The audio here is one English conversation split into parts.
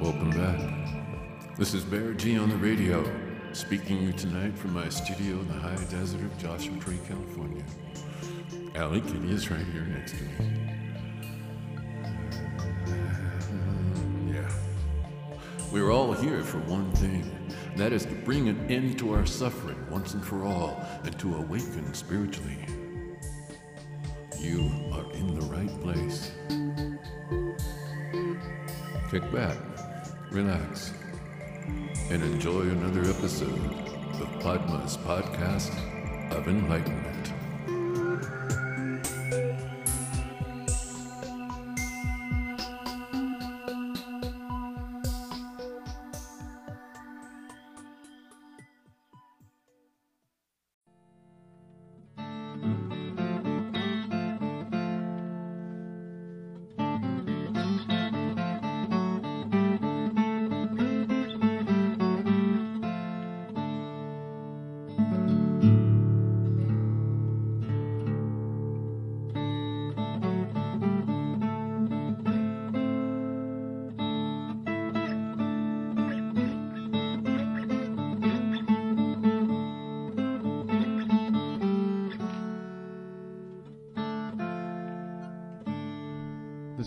Welcome back. This is Bear G on the radio, speaking to you tonight from my studio in the high desert of Joshua Tree, California. Allie Kitty is right here next to me. Yeah. We're all here for one thing. That is to bring an end to our suffering once and for all, and to awaken spiritually. You are in the right place. Kick back, relax, and enjoy another episode of Padma's Podcast of Enlightenment.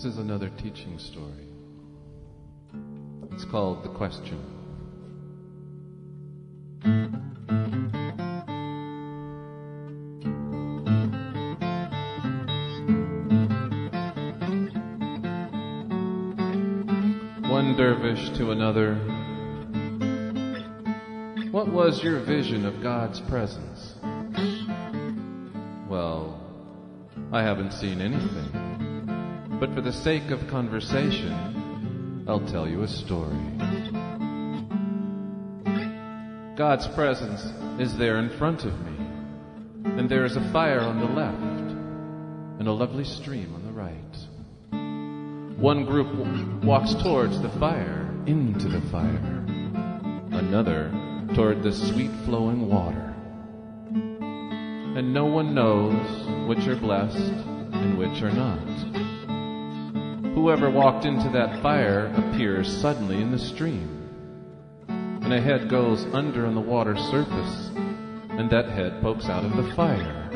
This is another teaching story. It's called The Question. One dervish to another. What was your vision of God's presence? Well, I haven't seen anything. But for the sake of conversation, I'll tell you a story. God's presence is there in front of me, and there is a fire on the left, and a lovely stream on the right. One group w- walks towards the fire, into the fire, another toward the sweet flowing water. And no one knows which are blessed and which are not. Whoever walked into that fire appears suddenly in the stream. And a head goes under on the water surface, and that head pokes out of the fire.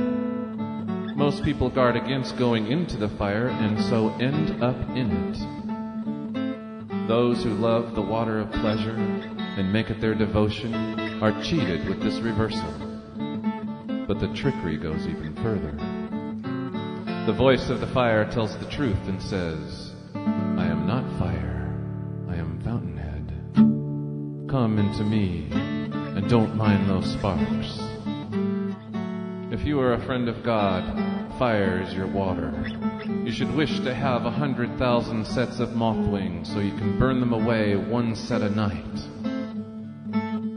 Most people guard against going into the fire and so end up in it. Those who love the water of pleasure and make it their devotion are cheated with this reversal. But the trickery goes even further. The voice of the fire tells the truth and says, Come into me and don't mind those sparks. If you are a friend of God, fire is your water. You should wish to have a hundred thousand sets of moth wings so you can burn them away one set a night.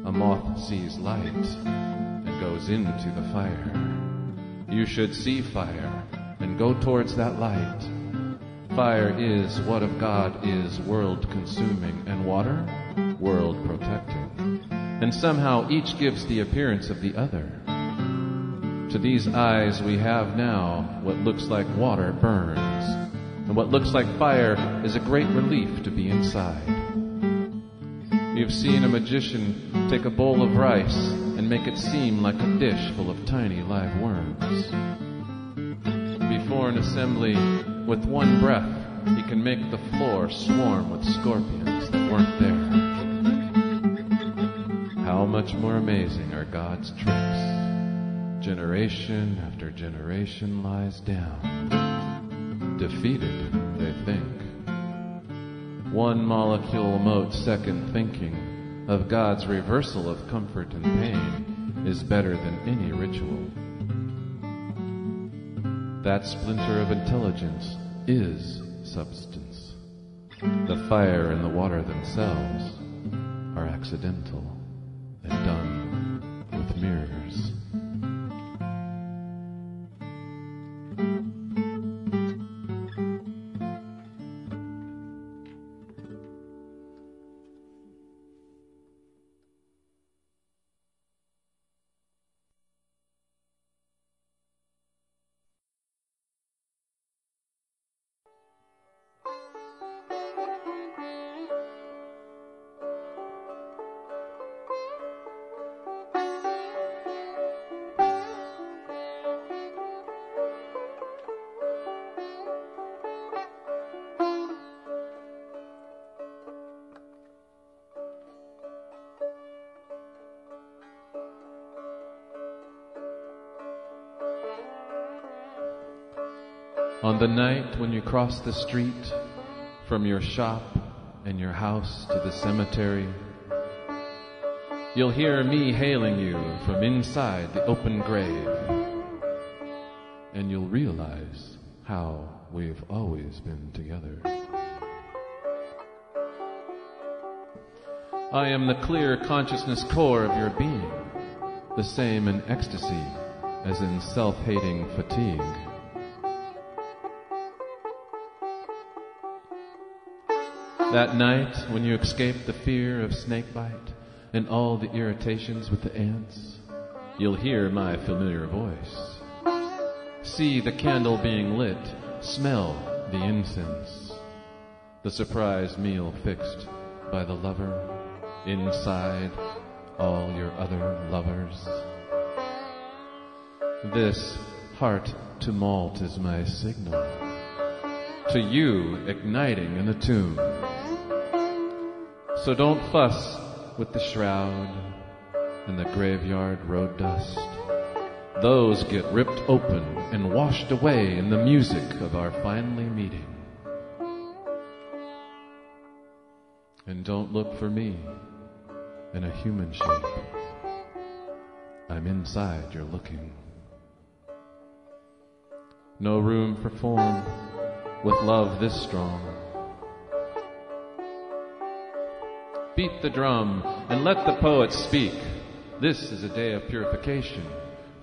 A moth sees light and goes into the fire. You should see fire and go towards that light. Fire is what of God is world consuming, and water, world protecting. And somehow each gives the appearance of the other. To these eyes we have now what looks like water burns, and what looks like fire is a great relief to be inside. You've seen a magician take a bowl of rice and make it seem like a dish full of tiny live worms. Before an assembly, with one breath, he can make the floor swarm with scorpions that weren't there. How much more amazing are God's tricks? Generation after generation lies down, defeated, they think. One molecule mote second thinking of God's reversal of comfort and pain is better than any ritual. That splinter of intelligence is substance. The fire and the water themselves are accidental and done On the night when you cross the street from your shop and your house to the cemetery, you'll hear me hailing you from inside the open grave. And you'll realize how we've always been together. I am the clear consciousness core of your being, the same in ecstasy as in self hating fatigue. That night when you escape the fear of snakebite and all the irritations with the ants, you'll hear my familiar voice. See the candle being lit, smell the incense, the surprise meal fixed by the lover inside all your other lovers. This heart tumult is my signal to you igniting in the tomb. So don't fuss with the shroud and the graveyard road dust. Those get ripped open and washed away in the music of our finally meeting. And don't look for me in a human shape. I'm inside you're looking. No room for form with love this strong. Beat the drum and let the poets speak. This is a day of purification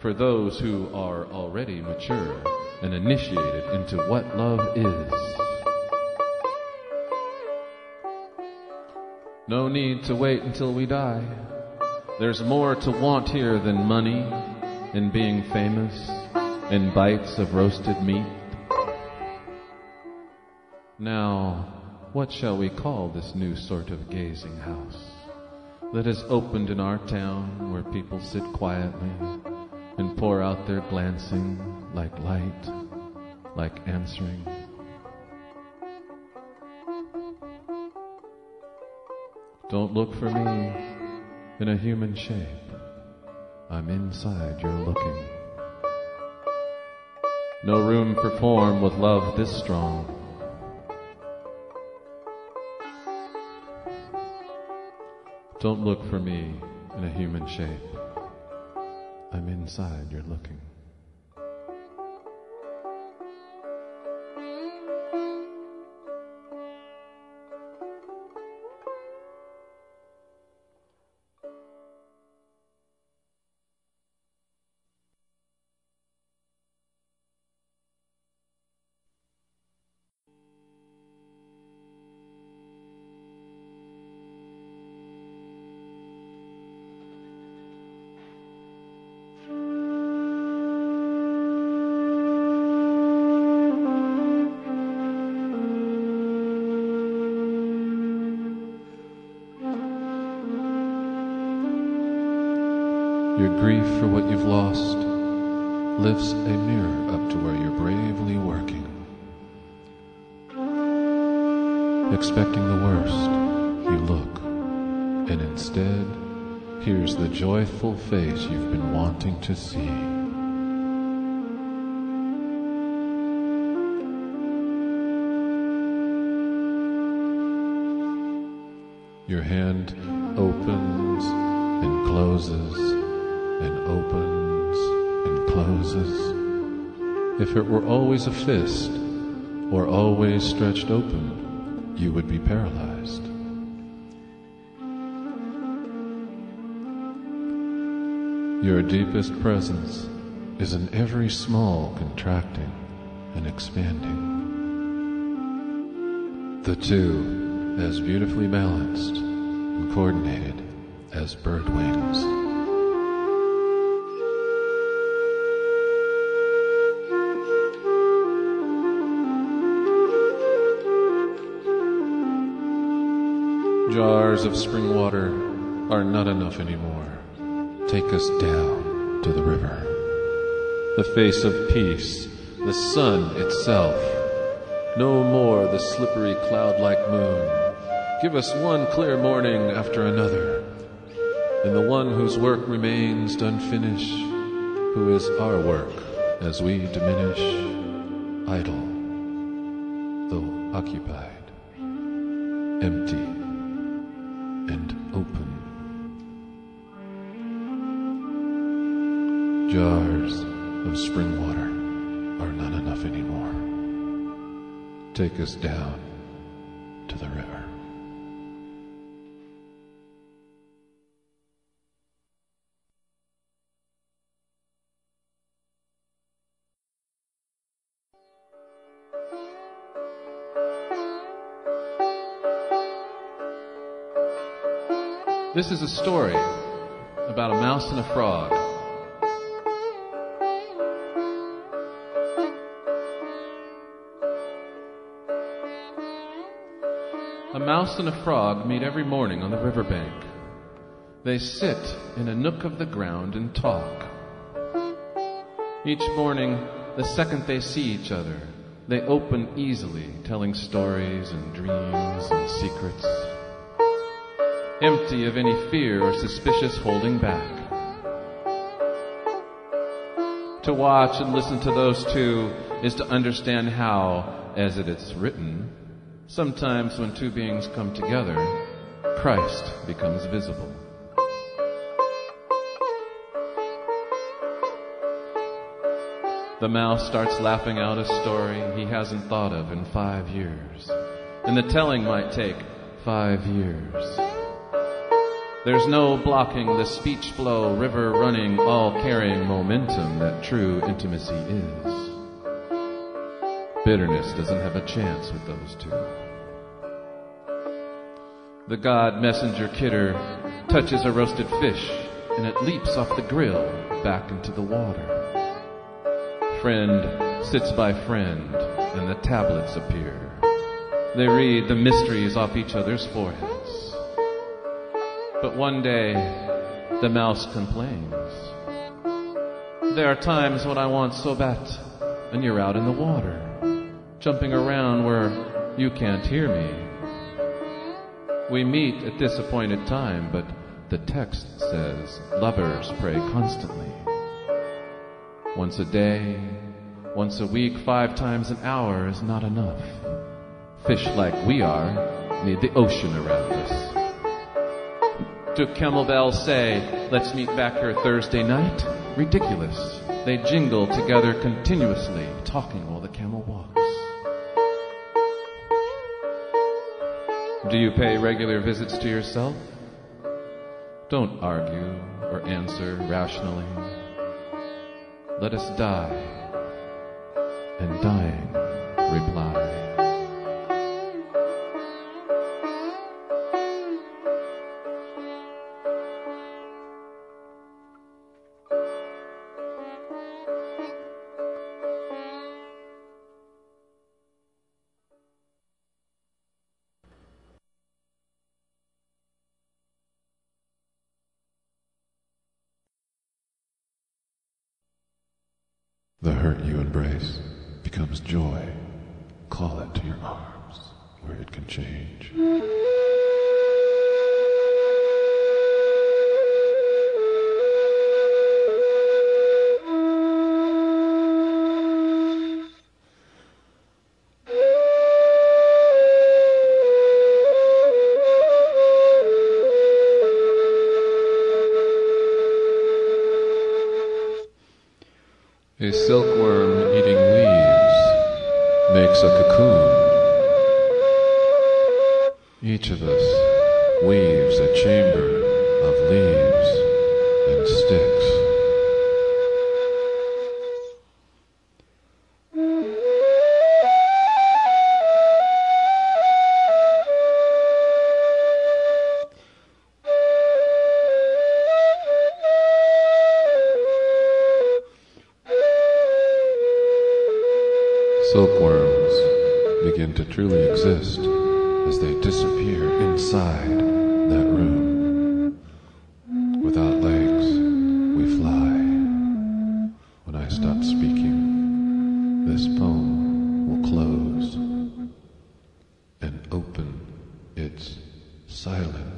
for those who are already mature and initiated into what love is. No need to wait until we die. There's more to want here than money and being famous and bites of roasted meat. Now, what shall we call this new sort of gazing house that has opened in our town where people sit quietly and pour out their glancing like light, like answering? Don't look for me in a human shape. I'm inside, you're looking. No room for form with love this strong. Don't look for me in a human shape. I'm inside, you're looking. Your grief for what you've lost lifts a mirror up to where you're bravely working. Expecting the worst, you look, and instead, here's the joyful face you've been wanting to see. Your hand opens and closes opens and closes. If it were always a fist or always stretched open, you would be paralyzed. Your deepest presence is in every small contracting and expanding. The two as beautifully balanced and coordinated as bird wings. Jars of spring water are not enough anymore. Take us down to the river. The face of peace, the sun itself. No more the slippery cloud like moon. Give us one clear morning after another. And the one whose work remains unfinished, who is our work as we diminish. idle, though occupied, empty Jars of spring water are not enough anymore. Take us down to the river. This is a story about a mouse and a frog. Mouse and a frog meet every morning on the riverbank. They sit in a nook of the ground and talk. Each morning, the second they see each other, they open easily, telling stories and dreams and secrets, empty of any fear or suspicious holding back. To watch and listen to those two is to understand how, as it is written, Sometimes when two beings come together, Christ becomes visible. The mouse starts laughing out a story he hasn't thought of in five years. And the telling might take five years. There's no blocking the speech flow, river running, all carrying momentum that true intimacy is. Bitterness doesn't have a chance with those two. The god messenger Khidr touches a roasted fish and it leaps off the grill back into the water. Friend sits by friend and the tablets appear. They read the mysteries off each other's foreheads. But one day, the mouse complains. There are times when I want so bad, and you're out in the water jumping around where you can't hear me. We meet at this appointed time, but the text says lovers pray constantly. Once a day, once a week, five times an hour is not enough. Fish like we are need the ocean around us. Do camel bells say, let's meet back here Thursday night? Ridiculous. They jingle together continuously, talking while the camel walks. Do you pay regular visits to yourself? Don't argue or answer rationally. Let us die, and dying reply. Joy. Call it to your arms where it can change. To truly exist as they disappear inside that room. Without legs, we fly. When I stop speaking, this poem will close and open its silent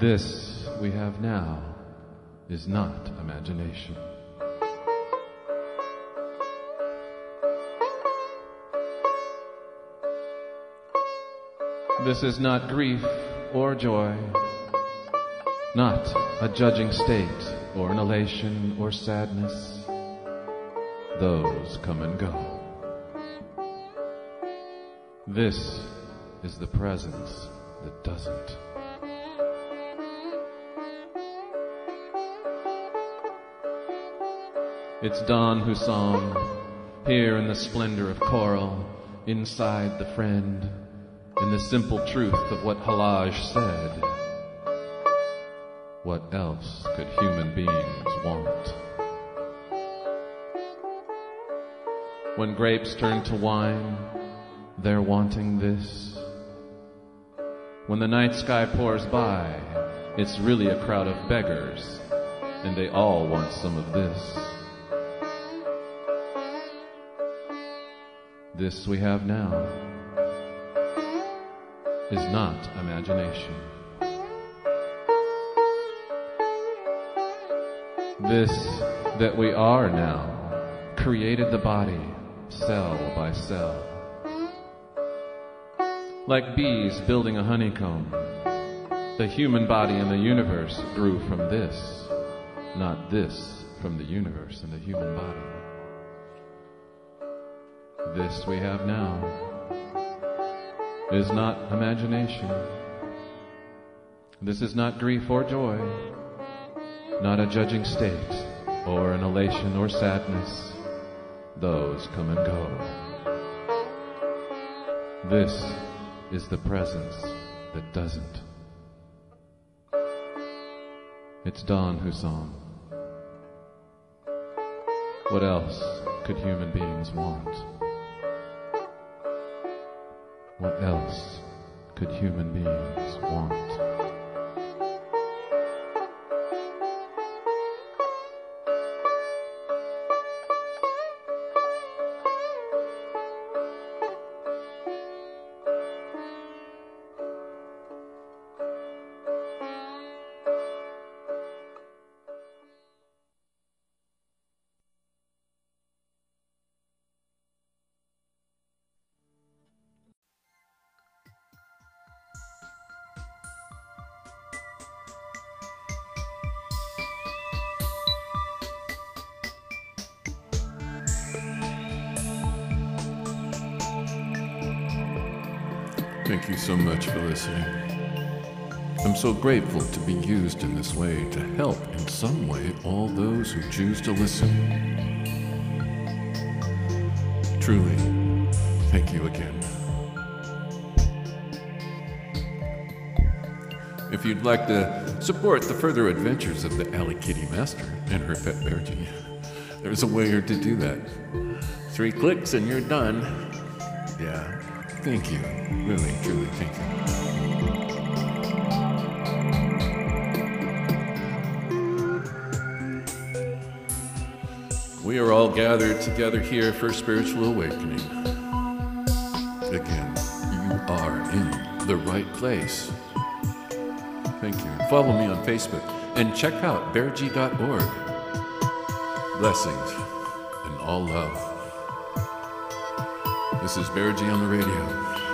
This we have now is not imagination. This is not grief or joy, not a judging state or an elation or sadness. Those come and go. This is the presence that doesn't. It's Don Hussam, here in the splendor of coral, inside the friend, in the simple truth of what Hallaj said. What else could human beings want? When grapes turn to wine, they're wanting this. When the night sky pours by, it's really a crowd of beggars, and they all want some of this. This we have now is not imagination. This that we are now created the body cell by cell. Like bees building a honeycomb, the human body in the universe grew from this, not this from the universe and the human body. This we have now is not imagination. This is not grief or joy, not a judging state or an elation or sadness. Those come and go. This is the presence that doesn't. It's Don Hussam. What else could human beings want? What else could human beings want? Thank you so much for listening. I'm so grateful to be used in this way to help in some way all those who choose to listen. Truly, thank you again. If you'd like to support the further adventures of the Alley Kitty Master and her pet Bertie, there's a way to do that. Three clicks and you're done. Yeah, thank you. Really, truly, thank you. We are all gathered together here for spiritual awakening. Again, you are in the right place. Thank you. Follow me on Facebook and check out bearg.org. Blessings and all love. This is Bear G on the radio.